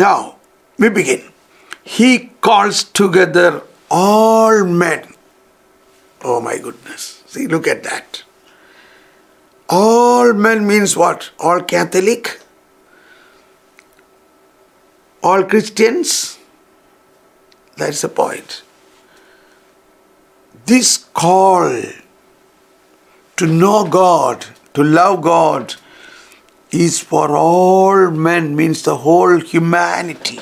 Now, we begin. He calls together all men. Oh my goodness. See, look at that. All men means what? All Catholic? All Christians? That's the point. This call to know God, to love God, is for all men, means the whole humanity.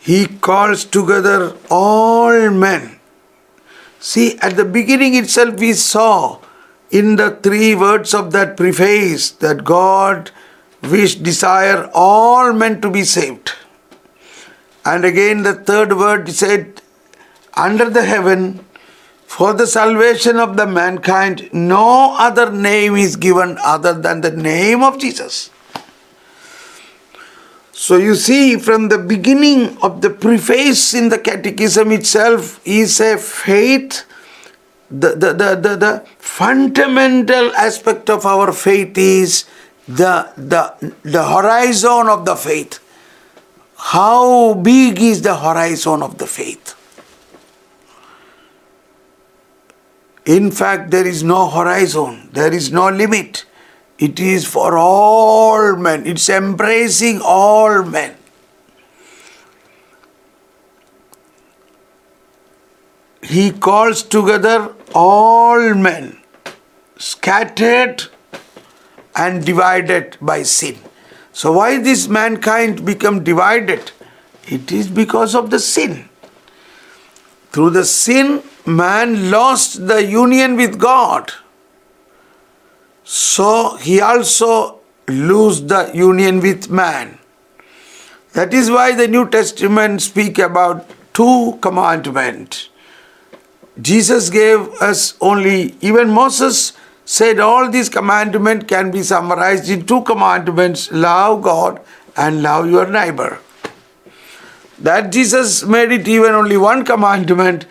He calls together all men. See, at the beginning itself, we saw in the three words of that preface that God wished, desire all men to be saved. And again, the third word said, under the heaven, for the salvation of the mankind, no other name is given other than the name of Jesus. So you see, from the beginning of the preface in the Catechism itself is a faith. The, the, the, the, the fundamental aspect of our faith is the, the, the horizon of the faith. How big is the horizon of the faith? In fact, there is no horizon, there is no limit. It is for all men, it's embracing all men. He calls together all men, scattered and divided by sin. So, why this mankind become divided? It is because of the sin. Through the sin, man lost the union with God. So he also lose the union with man. That is why the New Testament speak about two commandments. Jesus gave us only, even Moses said all these commandments can be summarized in two commandments love God and love your neighbor. That Jesus made it even only one commandment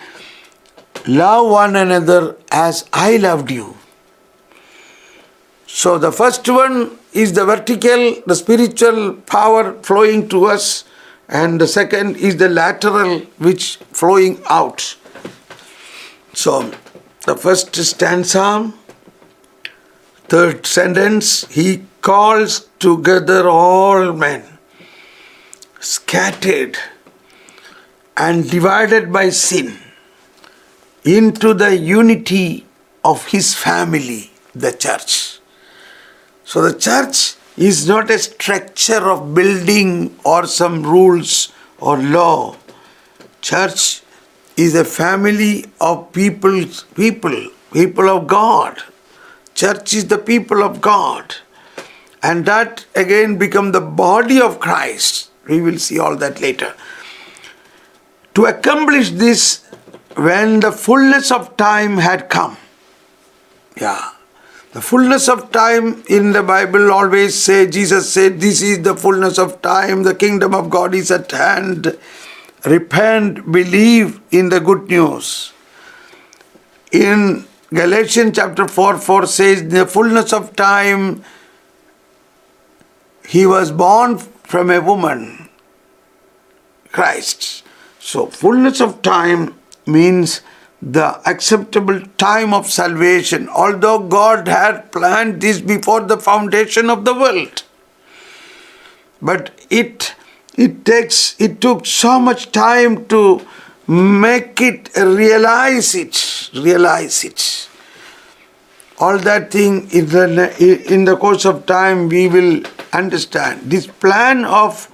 love one another as I loved you. So the first one is the vertical, the spiritual power flowing to us, and the second is the lateral, which flowing out. So the first stanza, third sentence, he calls together all men, scattered and divided by sin into the unity of his family, the church. So the church is not a structure of building or some rules or law. Church is a family of people, people, people of God. Church is the people of God. And that again become the body of Christ. We will see all that later. To accomplish this, when the fullness of time had come, yeah, the fullness of time in the Bible always say, Jesus said, this is the fullness of time, the kingdom of God is at hand. Repent, believe in the good news. In Galatians chapter 4 4 says, the fullness of time, he was born from a woman, Christ. So, fullness of time means the acceptable time of salvation, although God had planned this before the foundation of the world. But it it takes it took so much time to make it realize it, realize it. All that thing in the, in the course of time we will understand. This plan of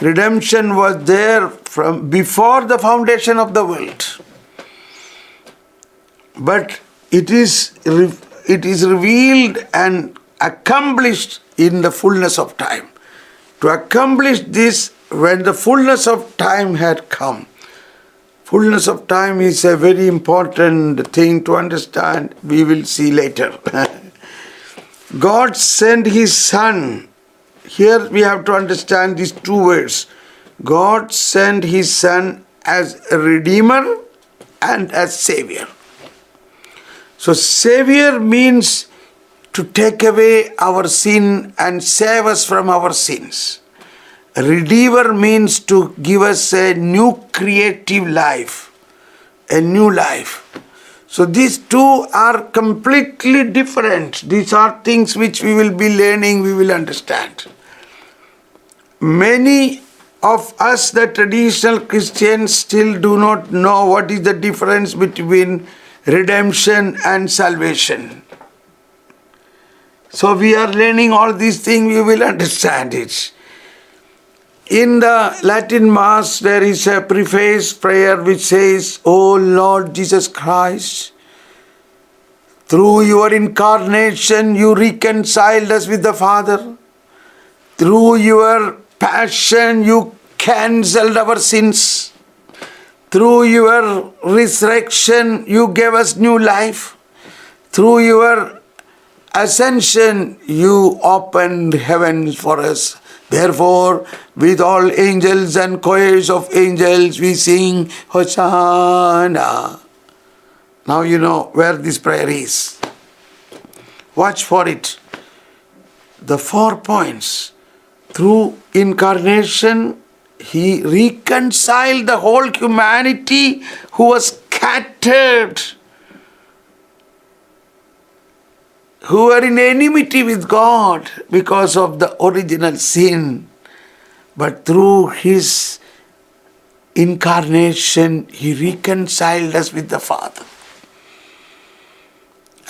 redemption was there from before the foundation of the world. But it is, it is revealed and accomplished in the fullness of time. To accomplish this, when the fullness of time had come, fullness of time is a very important thing to understand. We will see later. God sent His Son here we have to understand these two words. God sent His Son as a Redeemer and as Savior. So, Savior means to take away our sin and save us from our sins. Redeemer means to give us a new creative life, a new life. So these two are completely different. These are things which we will be learning, we will understand. Many of us, the traditional Christians, still do not know what is the difference between redemption and salvation. So we are learning all these things, we will understand it. In the Latin Mass, there is a preface prayer which says, O Lord Jesus Christ, through your incarnation, you reconciled us with the Father. Through your passion, you cancelled our sins. Through your resurrection, you gave us new life. Through your ascension, you opened heaven for us. Therefore, with all angels and choirs of angels, we sing Hosanna. Now you know where this prayer is. Watch for it. The four points. Through incarnation, he reconciled the whole humanity who was scattered, who were in enmity with God because of the original sin. But through his incarnation, he reconciled us with the Father.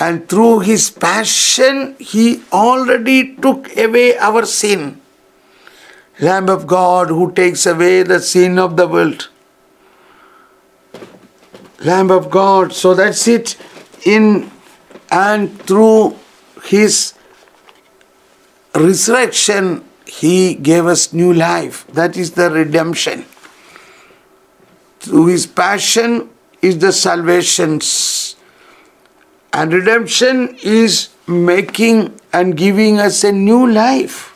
And through his passion, he already took away our sin. Lamb of God who takes away the sin of the world. Lamb of God. So that's it. In and through his resurrection, he gave us new life. That is the redemption. Through his passion is the salvation. And redemption is making and giving us a new life.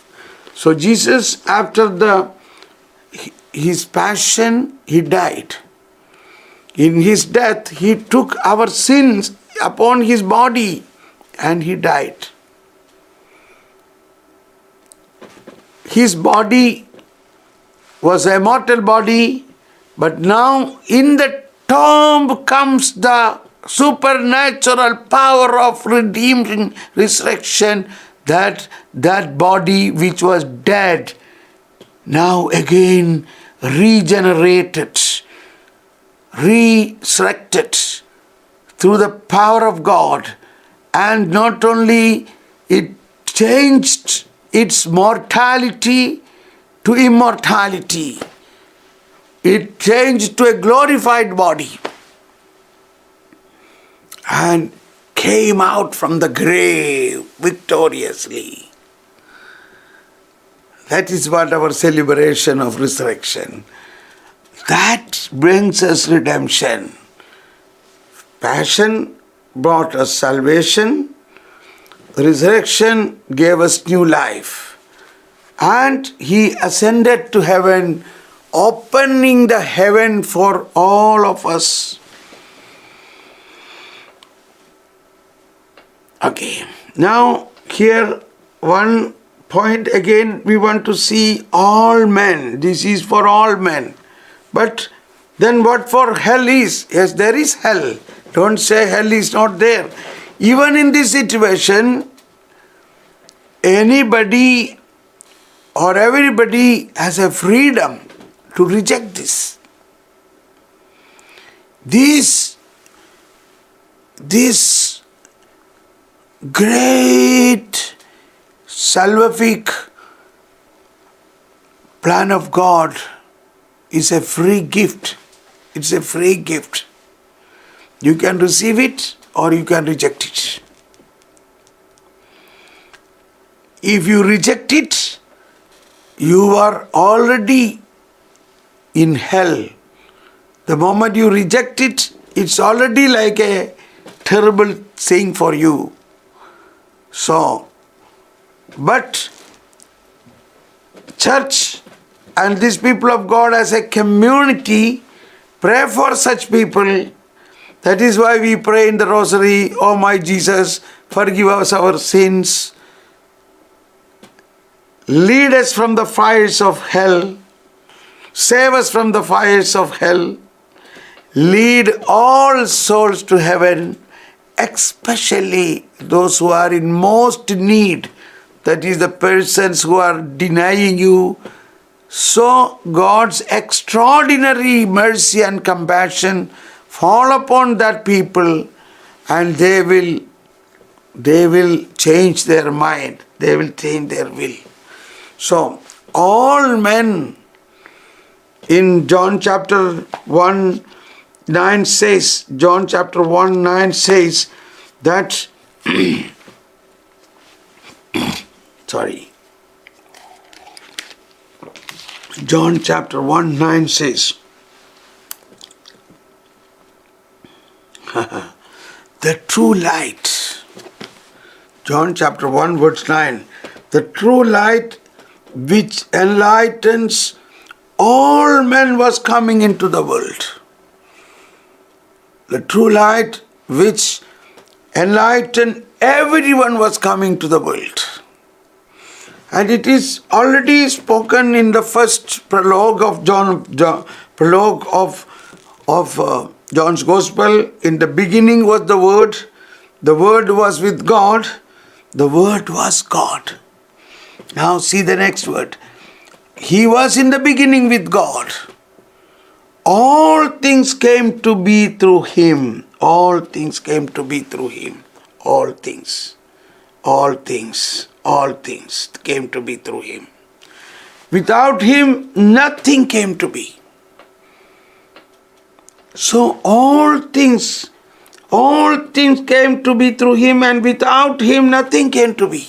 So Jesus, after the his passion, he died. In his death, he took our sins upon his body and he died. His body was a mortal body, but now in the tomb comes the supernatural power of redeeming resurrection that that body which was dead now again regenerated, resurrected through the power of God, and not only it changed its mortality to immortality, it changed to a glorified body. And came out from the grave victoriously. That is what our celebration of resurrection. That brings us redemption. Passion brought us salvation. Resurrection gave us new life. And he ascended to heaven, opening the heaven for all of us Okay, now here one point again we want to see all men. This is for all men. But then what for hell is? Yes, there is hell. Don't say hell is not there. Even in this situation, anybody or everybody has a freedom to reject this. This, this great salvific plan of God is a free gift. It's a free gift. You can receive it or you can reject it. If you reject it, you are already in hell. The moment you reject it, it's already like a terrible thing for you. So, but church and these people of God as a community pray for such people. That is why we pray in the Rosary, Oh my Jesus, forgive us our sins, lead us from the fires of hell, save us from the fires of hell, lead all souls to heaven, especially those who are in most need, that is, the persons who are denying you. So, God's extraordinary mercy and compassion fall upon that people and they will they will change their mind they will change their will so all men in john chapter 1 9 says john chapter 1 9 says that sorry john chapter 1 9 says the true light. John chapter 1, verse 9. The true light which enlightens all men was coming into the world. The true light which enlightened everyone was coming to the world. And it is already spoken in the first prologue of John, prologue of, of uh, John's Gospel, in the beginning was the Word, the Word was with God, the Word was God. Now see the next word. He was in the beginning with God. All things came to be through Him. All things came to be through Him. All things. All things. All things came to be through Him. Without Him, nothing came to be. So all things, all things came to be through him, and without him nothing came to be.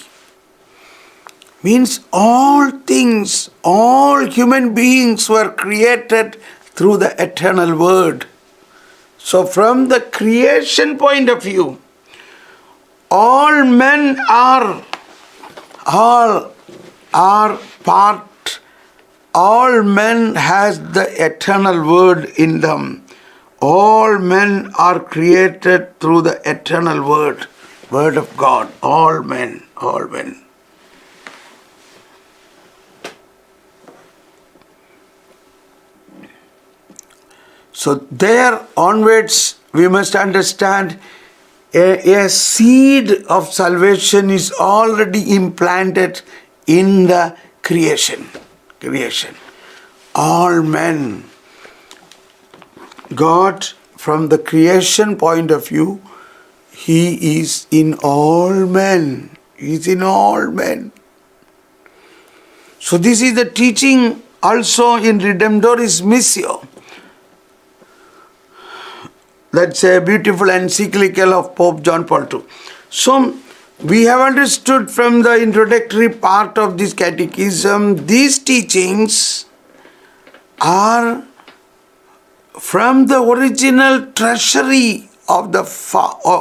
Means all things, all human beings were created through the eternal word. So, from the creation point of view, all men are all are part all men has the eternal word in them all men are created through the eternal word, word of God. All men, all men. So, there onwards, we must understand a, a, seed of salvation is already implanted in the creation. Creation. All men God, from the creation point of view, He is in all men. He is in all men. So, this is the teaching also in Redemptoris Missio. That's a beautiful encyclical of Pope John Paul II. So, we have understood from the introductory part of this catechism, these teachings are from the original treasury of the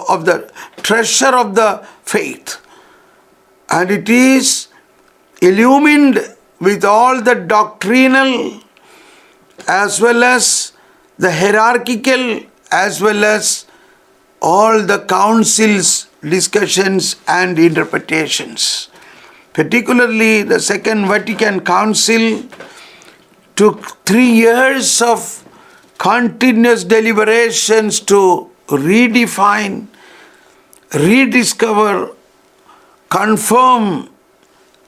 of the treasure of the faith and it is illumined with all the doctrinal as well as the hierarchical as well as all the councils discussions and interpretations particularly the second vatican council took 3 years of continuous deliberations to redefine, rediscover, confirm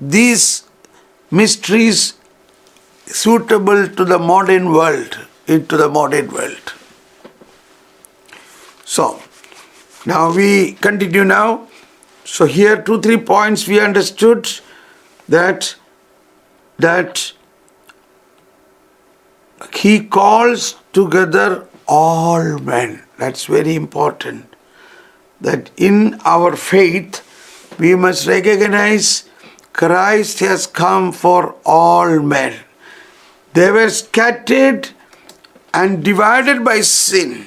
these mysteries suitable to the modern world, into the modern world. So, now we continue now. So here two three points we understood that that he calls together all men. That's very important. That in our faith, we must recognize Christ has come for all men. They were scattered and divided by sin.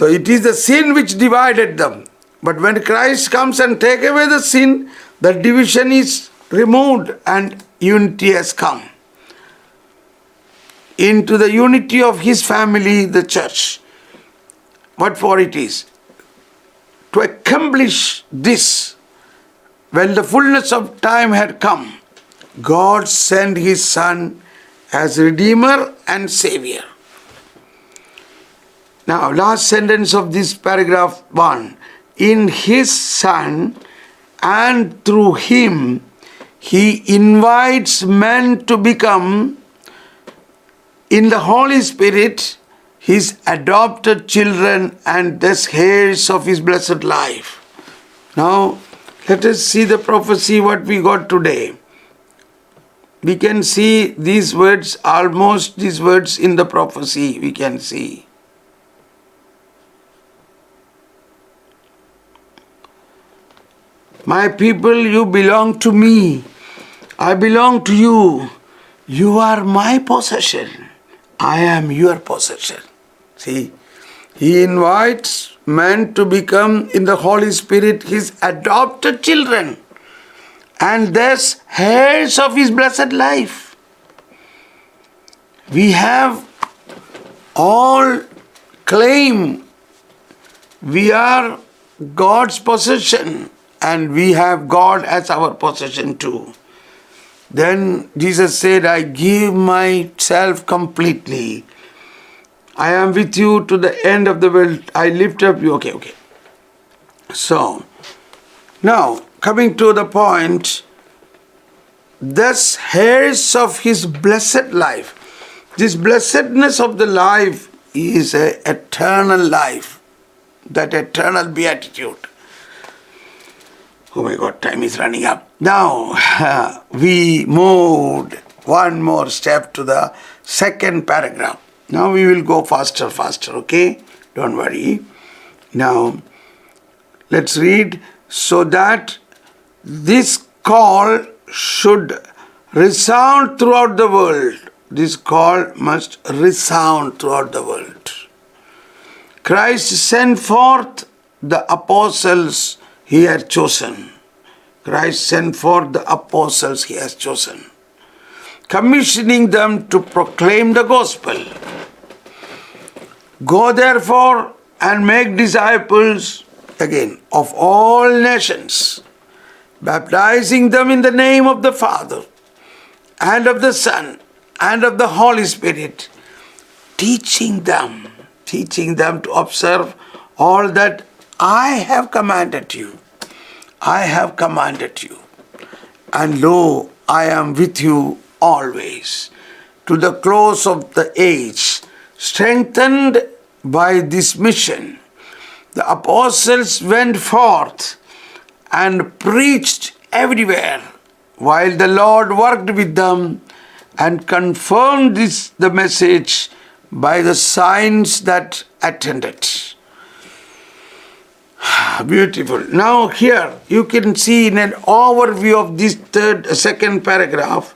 So it is the sin which divided them. But when Christ comes and take away the sin, the division is removed and unity has come into the unity of his family, the church. what for it is. To accomplish this, when the fullness of time had come, God sent His Son as Redeemer and Savior. Now, last sentence of this paragraph 1 In His Son and through Him, He invites men to become, in the Holy Spirit, His adopted children and thus heirs of His blessed life. Now, let us see the prophecy what we got today. We can see these words, almost these words in the prophecy, we can see. My people, you belong to me. I belong to you. You are my possession. I am your possession. See, he invites men to become in the Holy Spirit his adopted children and thus heirs of his blessed life. We have all claim we are God's possession and we have God as our possession too. Then Jesus said, I give myself completely. I am with you to the end of the world. I lift up you. Okay, okay. So, now coming to the point, thus heirs of his blessed life. This blessedness of the life is an eternal life, that eternal beatitude. Oh my God, time is running up. Now, we moved one more step to the second paragraph. Now we will go faster, faster, okay? Don't worry. Now, let's read so that this call should resound throughout the world. This call must resound throughout the world. Christ sent forth the apostles he had chosen. Christ sent forth the apostles he has chosen, commissioning them to proclaim the gospel. Go therefore and make disciples again of all nations, baptizing them in the name of the Father and of the Son and of the Holy Spirit, teaching them, teaching them to observe all that I have commanded you. I have commanded you. And lo, I am with you always to the close of the age, strengthened by this mission. The apostles went forth and preached everywhere while the Lord worked with them and confirmed this the message by the signs that attended. Beautiful. Now here you can see in an overview of this third uh, second paragraph,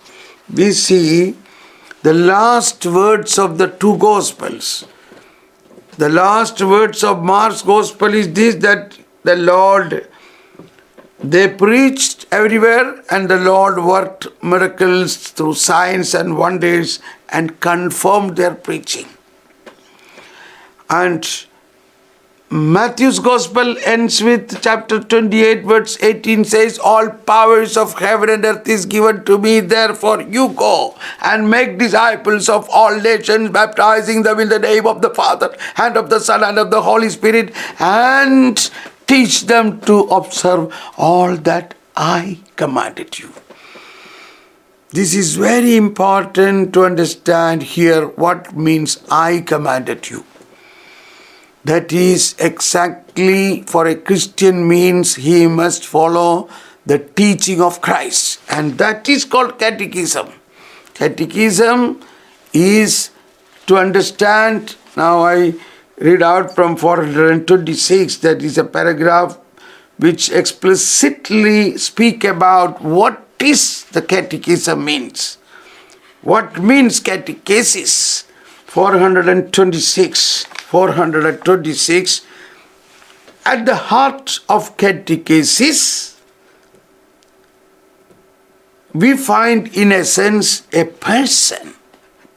we see the last words of the two gospels. The last words of Mark's gospel is this that the Lord they preached everywhere and the Lord worked miracles through signs and wonders and confirmed their preaching. And Matthew's Gospel ends with chapter 28, verse 18 says, All powers of heaven and earth is given to me, therefore you go and make disciples of all nations, baptizing them in the name of the Father and of the Son and of the Holy Spirit, and teach them to observe all that I commanded you. This is very important to understand here what means I commanded you. That is exactly for a Christian means he must follow the teaching of Christ. And that is called catechism. Catechism is to understand. Now I read out from 426, that is a paragraph which explicitly speak about what is the catechism means. What means catechesis? 426. 426 at the heart of catechesis we find in essence a person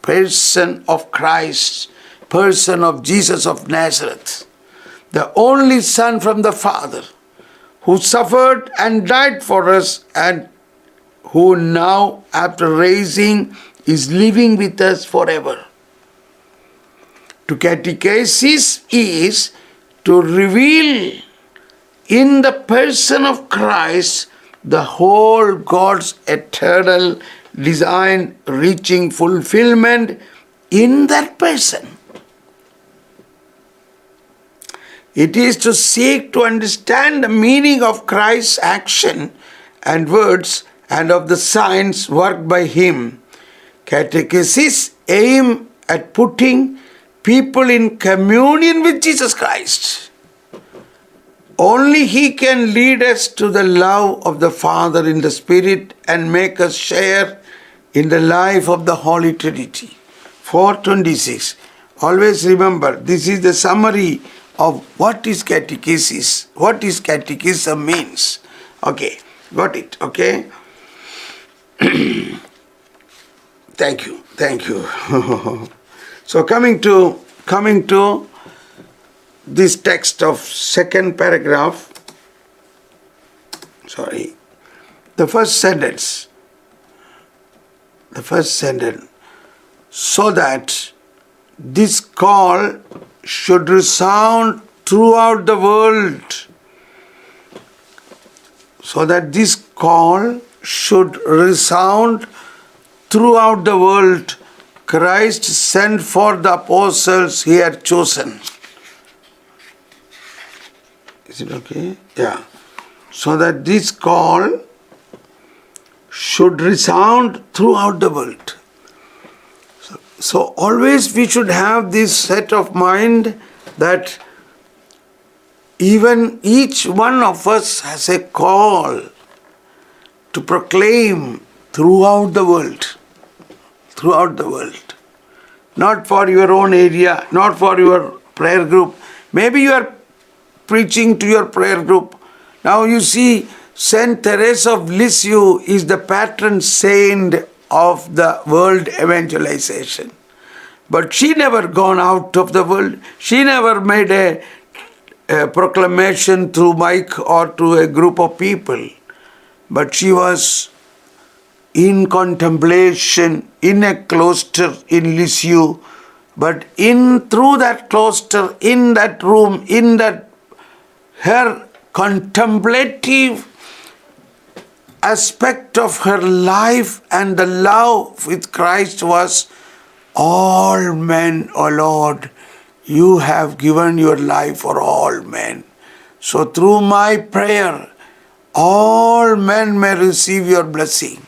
person of christ person of jesus of nazareth the only Son from the Father, who suffered and died for us, and who now, after raising, is living with us forever. To catechesis is to reveal in the person of Christ the whole God's eternal design reaching fulfillment in that person. It is to seek to understand the meaning of Christ's action and words and of the signs worked by him. Catechesis aim at putting people in communion with Jesus Christ. Only He can lead us to the love of the Father in the Spirit and make us share in the life of the Holy Trinity. 426. Always remember, this is the summary of what is catechesis, what is catechism means. Okay, got it, okay? thank you, thank you. so coming to coming to this text of second paragraph, sorry, the first sentence, the first sentence, so that this call should resound throughout the world. So that this call should resound throughout the world. Christ sent for the apostles he had chosen. Is it okay? Yeah. So that this call should resound throughout the world. So so always we should have this set of mind that even each one of us has a call to proclaim throughout the world. Throughout the world. Not for your own area, not for your prayer group. Maybe you are preaching to your prayer group. Now you see, Saint Teresa of Lisieux is the patron saint of the world evangelization. But she never gone out of the world. She never made a, a proclamation through mic or to a group of people. But she was in contemplation in a cloister in Lisieux. But in through that cloister, in that room, in that her contemplative aspect of her life and the love with Christ was all men, O oh Lord, you have given your life for all men. So through my prayer, all men may receive your blessing.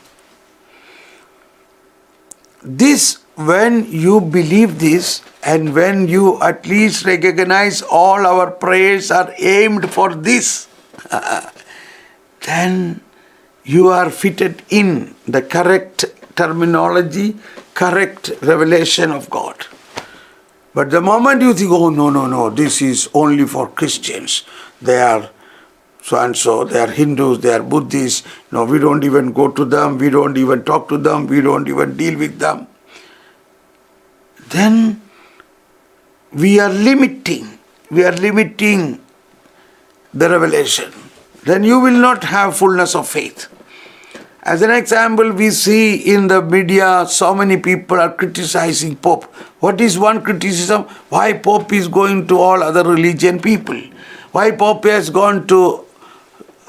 This, when you believe this, and when you at least recognize all our prayers are aimed for this, then you are fitted in the correct terminology, correct revelation of God. But the moment you think, oh, no, no, no, this is only for Christians, they are so and so, they are Hindus, they are Buddhists, no, we don't even go to them, we don't even talk to them, we don't even deal with them. Then we are limiting, we are limiting the revelation. Then you will not have fullness of faith. As an example, we see in the media so many people are criticizing Pope. What is one criticism? Why Pope is going to all other religion people? Why Pope has gone to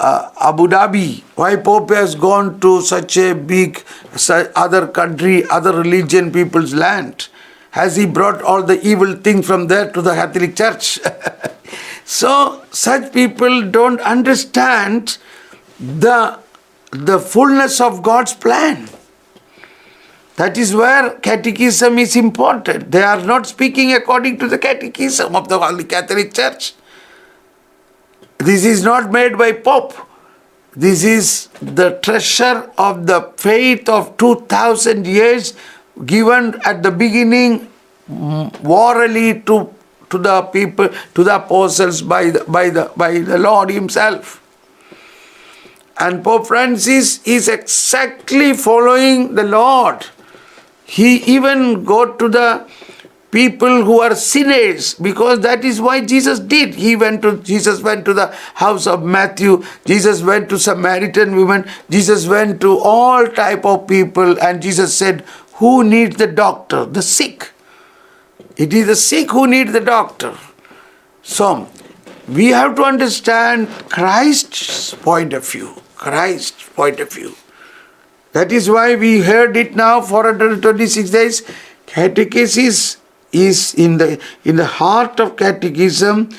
uh, Abu Dhabi? Why Pope has gone to such a big other country, other religion people's land? Has he brought all the evil things from there to the Catholic Church? so such people don't understand the the fullness of God's plan. That is where catechism is important. They are not speaking according to the catechism of the Holy Catholic Church. This is not made by Pope. This is the treasure of the faith of 2000 years given at the beginning mm, orally to, to the people, to the apostles by the, by the, by the Lord Himself. And Pope Francis is exactly following the Lord. He even go to the people who are sinners because that is why Jesus did. He went to Jesus went to the house of Matthew. Jesus went to Samaritan women. Jesus went to all type of people and Jesus said, "Who needs the doctor? The sick." It is the sick who need the doctor. So, we have to understand Christ's point of view. Christ's point of view. That is why we heard it now 426 days. Catechesis is in the in the heart of catechism.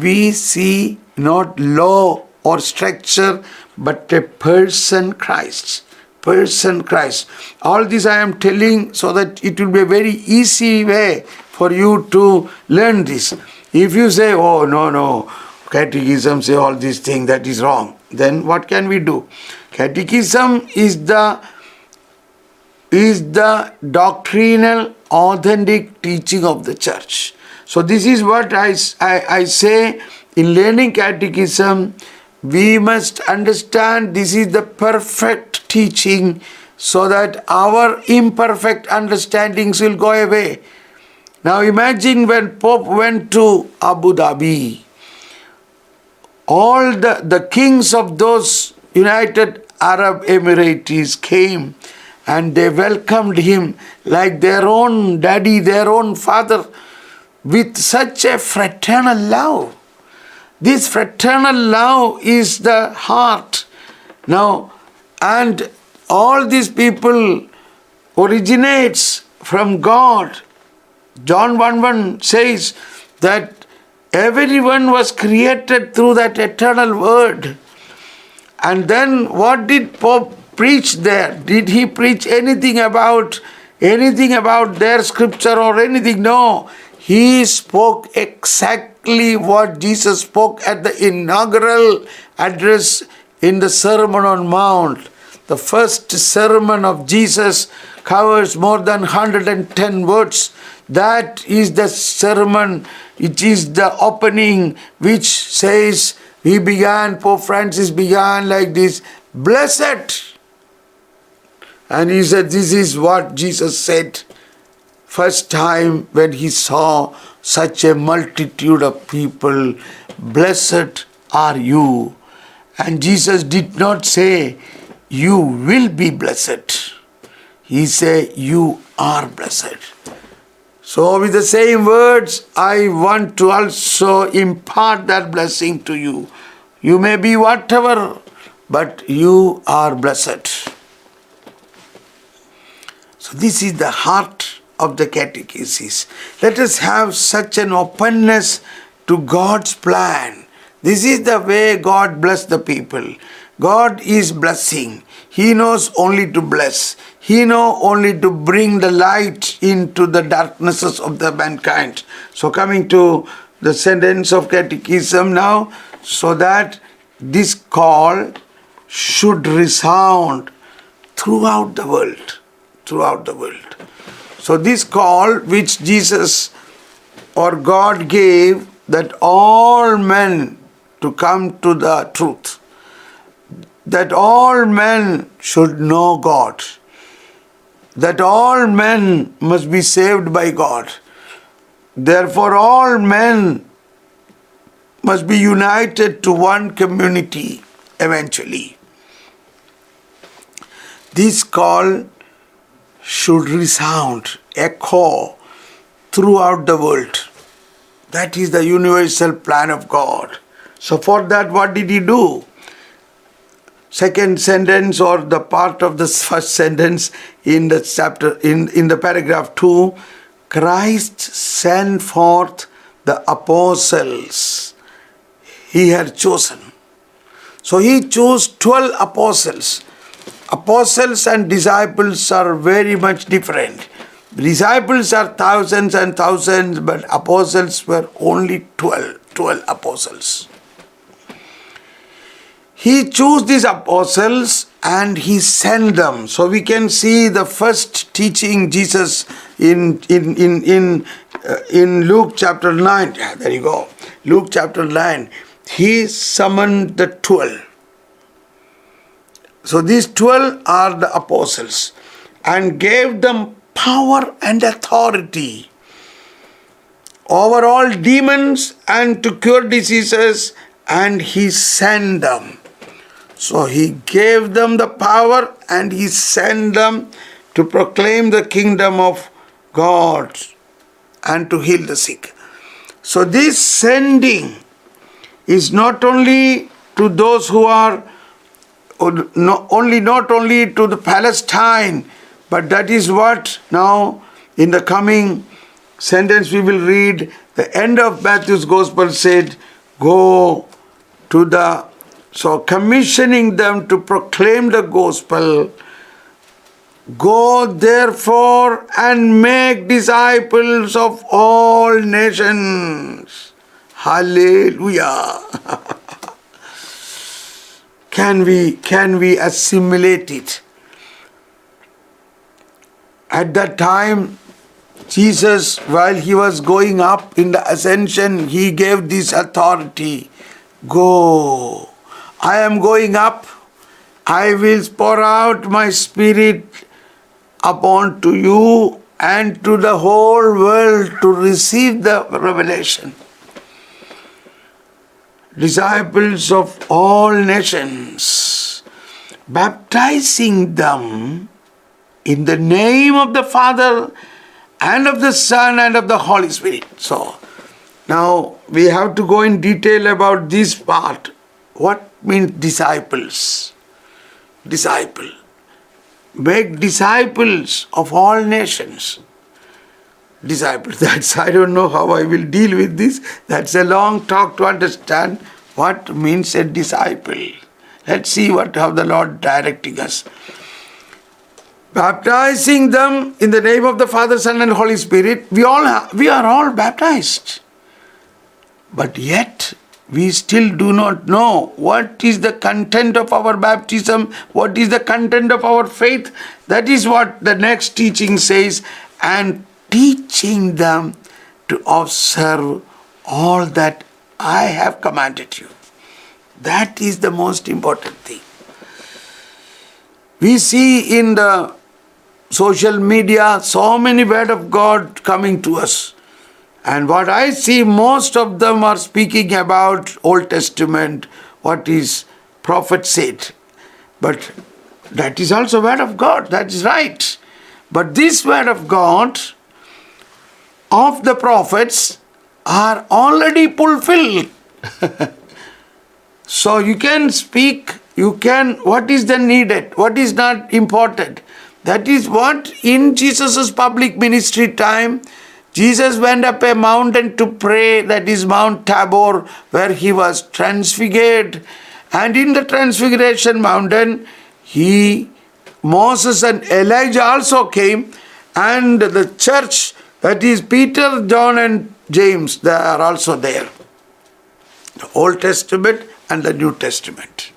We see not law or structure, but a person Christ. Person Christ. All this I am telling so that it will be a very easy way for you to learn this. If you say, oh, no, no, catechism say all these things, that is wrong, then what can we do? Catechism is the is the doctrinal authentic teaching of the church. So this is what I, I, I say in learning catechism, we must understand this is the perfect teaching so that our imperfect understandings will go away. Now imagine when Pope went to Abu Dhabi, all the, the kings of those United Arab Emirates came and they welcomed him like their own daddy, their own father, with such a fraternal love. This fraternal love is the heart. Now, and all these people originates from God John 1 1 says that everyone was created through that eternal word. And then what did Pope preach there? Did he preach anything about anything about their scripture or anything? No. He spoke exactly what Jesus spoke at the inaugural address in the Sermon on Mount. The first sermon of Jesus covers more than 110 words that is the sermon, it is the opening which says, he began, Pope Francis began like this, blessed. And he said, This is what Jesus said first time when he saw such a multitude of people. Blessed are you. And Jesus did not say, You will be blessed. He said, You are blessed. So, with the same words, I want to also impart that blessing to you. You may be whatever, but you are blessed. So, this is the heart of the catechesis. Let us have such an openness to God's plan. This is the way God bless the people. God is blessing. He knows only to bless. He knows only to bring the light into the darknesses of the mankind. So coming to the sentence of catechism now, so that this call should resound throughout the world. Throughout the world. So this call which Jesus or God gave that all men to come to the truth that all men should know God, that all men must be saved by God. Therefore, all men must be united to one community eventually. This call should resound, echo throughout the world. That is the universal plan of God. So, for that, what did He do? second sentence or the part of the first sentence in the chapter in, in the paragraph 2 christ sent forth the apostles he had chosen so he chose 12 apostles apostles and disciples are very much different disciples are thousands and thousands but apostles were only 12 12 apostles he chose these apostles and he sent them. So we can see the first teaching Jesus in in in in uh, in Luke chapter 9. Yeah, there you go. Luke chapter 9. He summoned the 12. So these 12 are the apostles and gave them power and authority. over all demons and to cure diseases, and he sent them. So he gave them the power and he sent them to proclaim the kingdom of God and to heal the sick. So this sending is not only to those who are only not only to the Palestine, but that is what now in the coming sentence we will read the end of Matthew's gospel said, Go to the so commissioning them to proclaim the gospel. Go therefore and make disciples of all nations. Hallelujah. can we can we assimilate it? At that time, Jesus, while he was going up in the ascension, he gave this authority Go, I am going up, I will pour out my spirit upon to you and to the whole world to receive the revelation. Disciples of all nations, baptizing them in the name of the Father and of the Son and of the Holy Spirit. So, now we have to go in detail about this part. What means disciples? Disciple. Make disciples of all nations. Disciples. That's I don't know how I will deal with this. That's a long talk to understand what means a disciple. Let's see what how the Lord directing us baptizing them in the name of the Father, Son, and Holy Spirit. We all we are all baptized, but yet we still do not know what is the content of our baptism, what is the content of our faith. That is what the next teaching says, and teaching them to observe all that I have commanded you. That is the most important thing. We see in the social media, so many word of God coming to us. And what I see, most of them are speaking about Old Testament, what is prophet said. But that is also word of God, that is right. But this word of God of the prophets are already fulfilled. so you can speak, you can, what is the needed, what is not important. That is what in Jesus' public ministry time, Jesus went up a mountain to pray, that is Mount Tabor, where he was transfigured. And in the transfiguration mountain, he, Moses and Elijah also came, and the church, that is Peter, John, and James, they are also there. The Old Testament and the New Testament.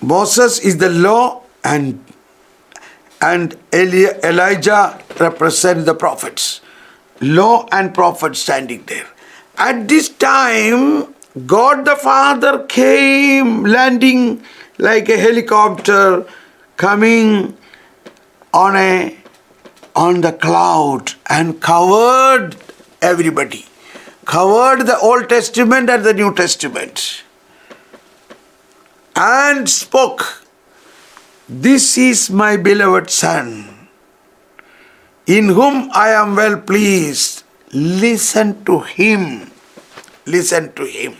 Moses is the law and and Elijah represent the prophets. Law and prophets standing there. At this time, God the Father came landing like a helicopter coming on a on the cloud and covered everybody. Covered the Old Testament and the New Testament. And spoke this is my beloved Son, in whom I am well pleased. Listen to him. Listen to him.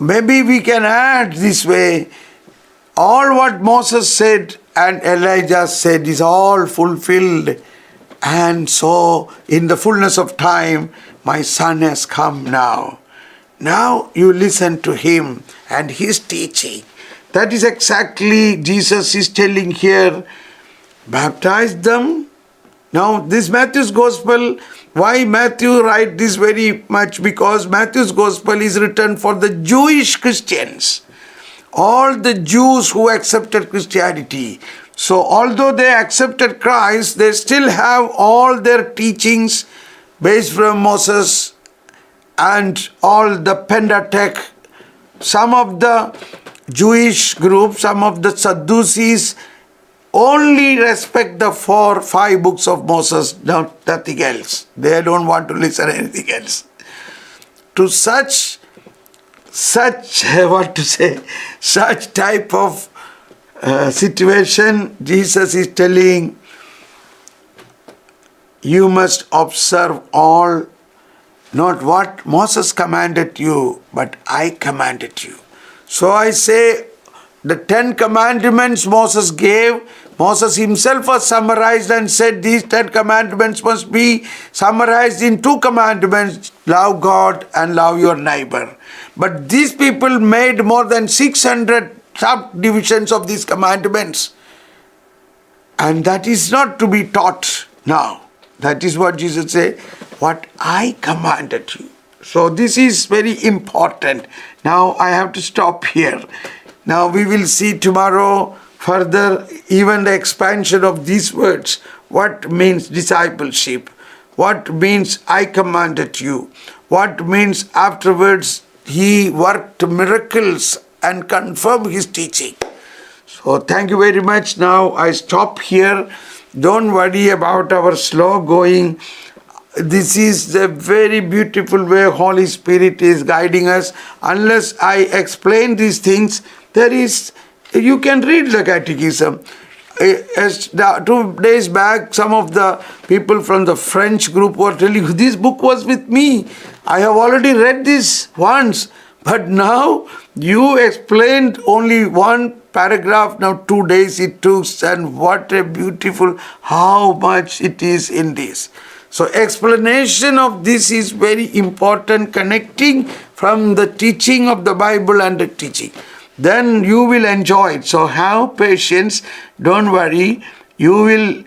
Maybe we can add this way all what Moses said and Elijah said is all fulfilled. And so, in the fullness of time, my son has come now. Now you listen to him and his teaching. That is exactly Jesus is telling here. Baptize them. Now, this Matthew's Gospel, why Matthew write this very much? Because Matthew's Gospel is written for the Jewish Christians. All the Jews who accepted Christianity. So, although they accepted Christ, they still have all their teachings based from Moses and all the Pentateuch. Some of the Jewish group, some of the Sadducees only respect the four, five books of Moses, not, nothing else. They don't want to listen anything else. To such, such, what to say, such type of uh, situation, Jesus is telling, you must observe all, not what Moses commanded you, but I commanded you. So I say, the Ten Commandments Moses gave, Moses himself was summarized and said these Ten Commandments must be summarized in two commandments love God and love your neighbor. But these people made more than 600 subdivisions of these commandments. And that is not to be taught now. That is what Jesus said, what I commanded you. So this is very important. Now I have to stop here. Now we will see tomorrow further even the expansion of these words. What means discipleship? What means I commanded you? What means afterwards he worked miracles and confirmed his teaching? So thank you very much. Now I stop here. Don't worry about our slow going this is the very beautiful way Holy Spirit is guiding us. Unless I explain these things, there is, you can read the catechism. Eh, as two days back, some of the people from the French group were telling this book was with me. I have already read this once, but now you explained only one paragraph. Now, two days it took, and what a beautiful, how much it is in this. So, explanation of this is very important, connecting from the teaching of the Bible and the teaching then you will enjoy it. So have patience, don't worry. You will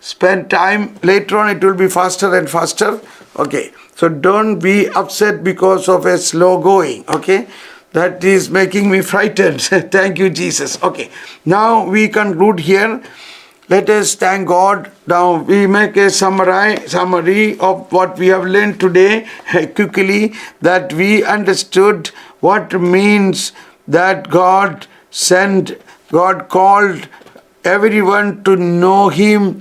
spend time later on, it will be faster and faster. Okay, so don't be upset because of a slow going. Okay, that is making me frightened. Thank you, Jesus. Okay, now we conclude here. Let us thank God. Now we make a summary, summary of what we have learned today quickly that we understood what means that God sent, God called everyone to know Him,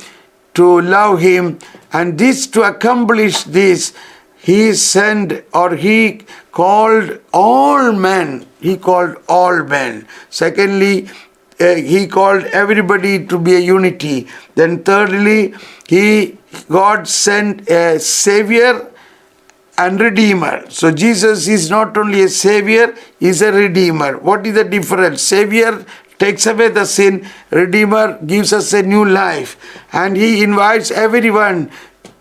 to love Him, and this to accomplish this, He sent or He called all men. He called all men. Secondly, uh, he called everybody to be a unity. Then thirdly, he God sent a savior and redeemer. So Jesus is not only a savior, he is a redeemer. What is the difference? Savior takes away the sin, redeemer gives us a new life, and he invites everyone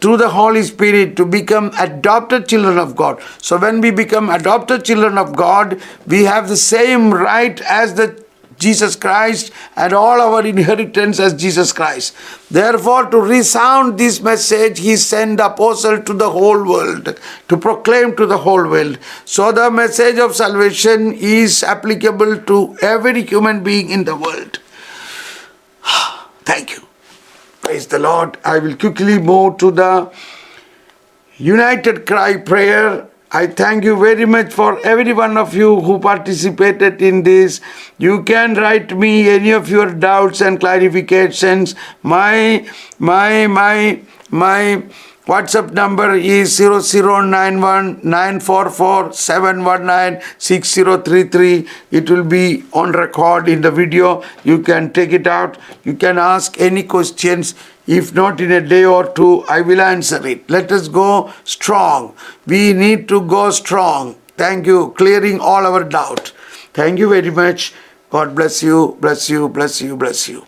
through the Holy Spirit to become adopted children of God. So when we become adopted children of God, we have the same right as the Jesus Christ and all our inheritance as Jesus Christ. Therefore, to resound this message, he sent apostle to the whole world to proclaim to the whole world. So, the message of salvation is applicable to every human being in the world. Thank you. Praise the Lord. I will quickly move to the united cry prayer I thank you very much for every one of you who participated in this. You can write me any of your doubts and clarifications. My my my my WhatsApp number is 0091 It will be on record in the video. You can take it out. You can ask any questions if not in a day or two, I will answer it. Let us go strong. We need to go strong. Thank you, clearing all our doubt. Thank you very much. God bless you, bless you, bless you, bless you.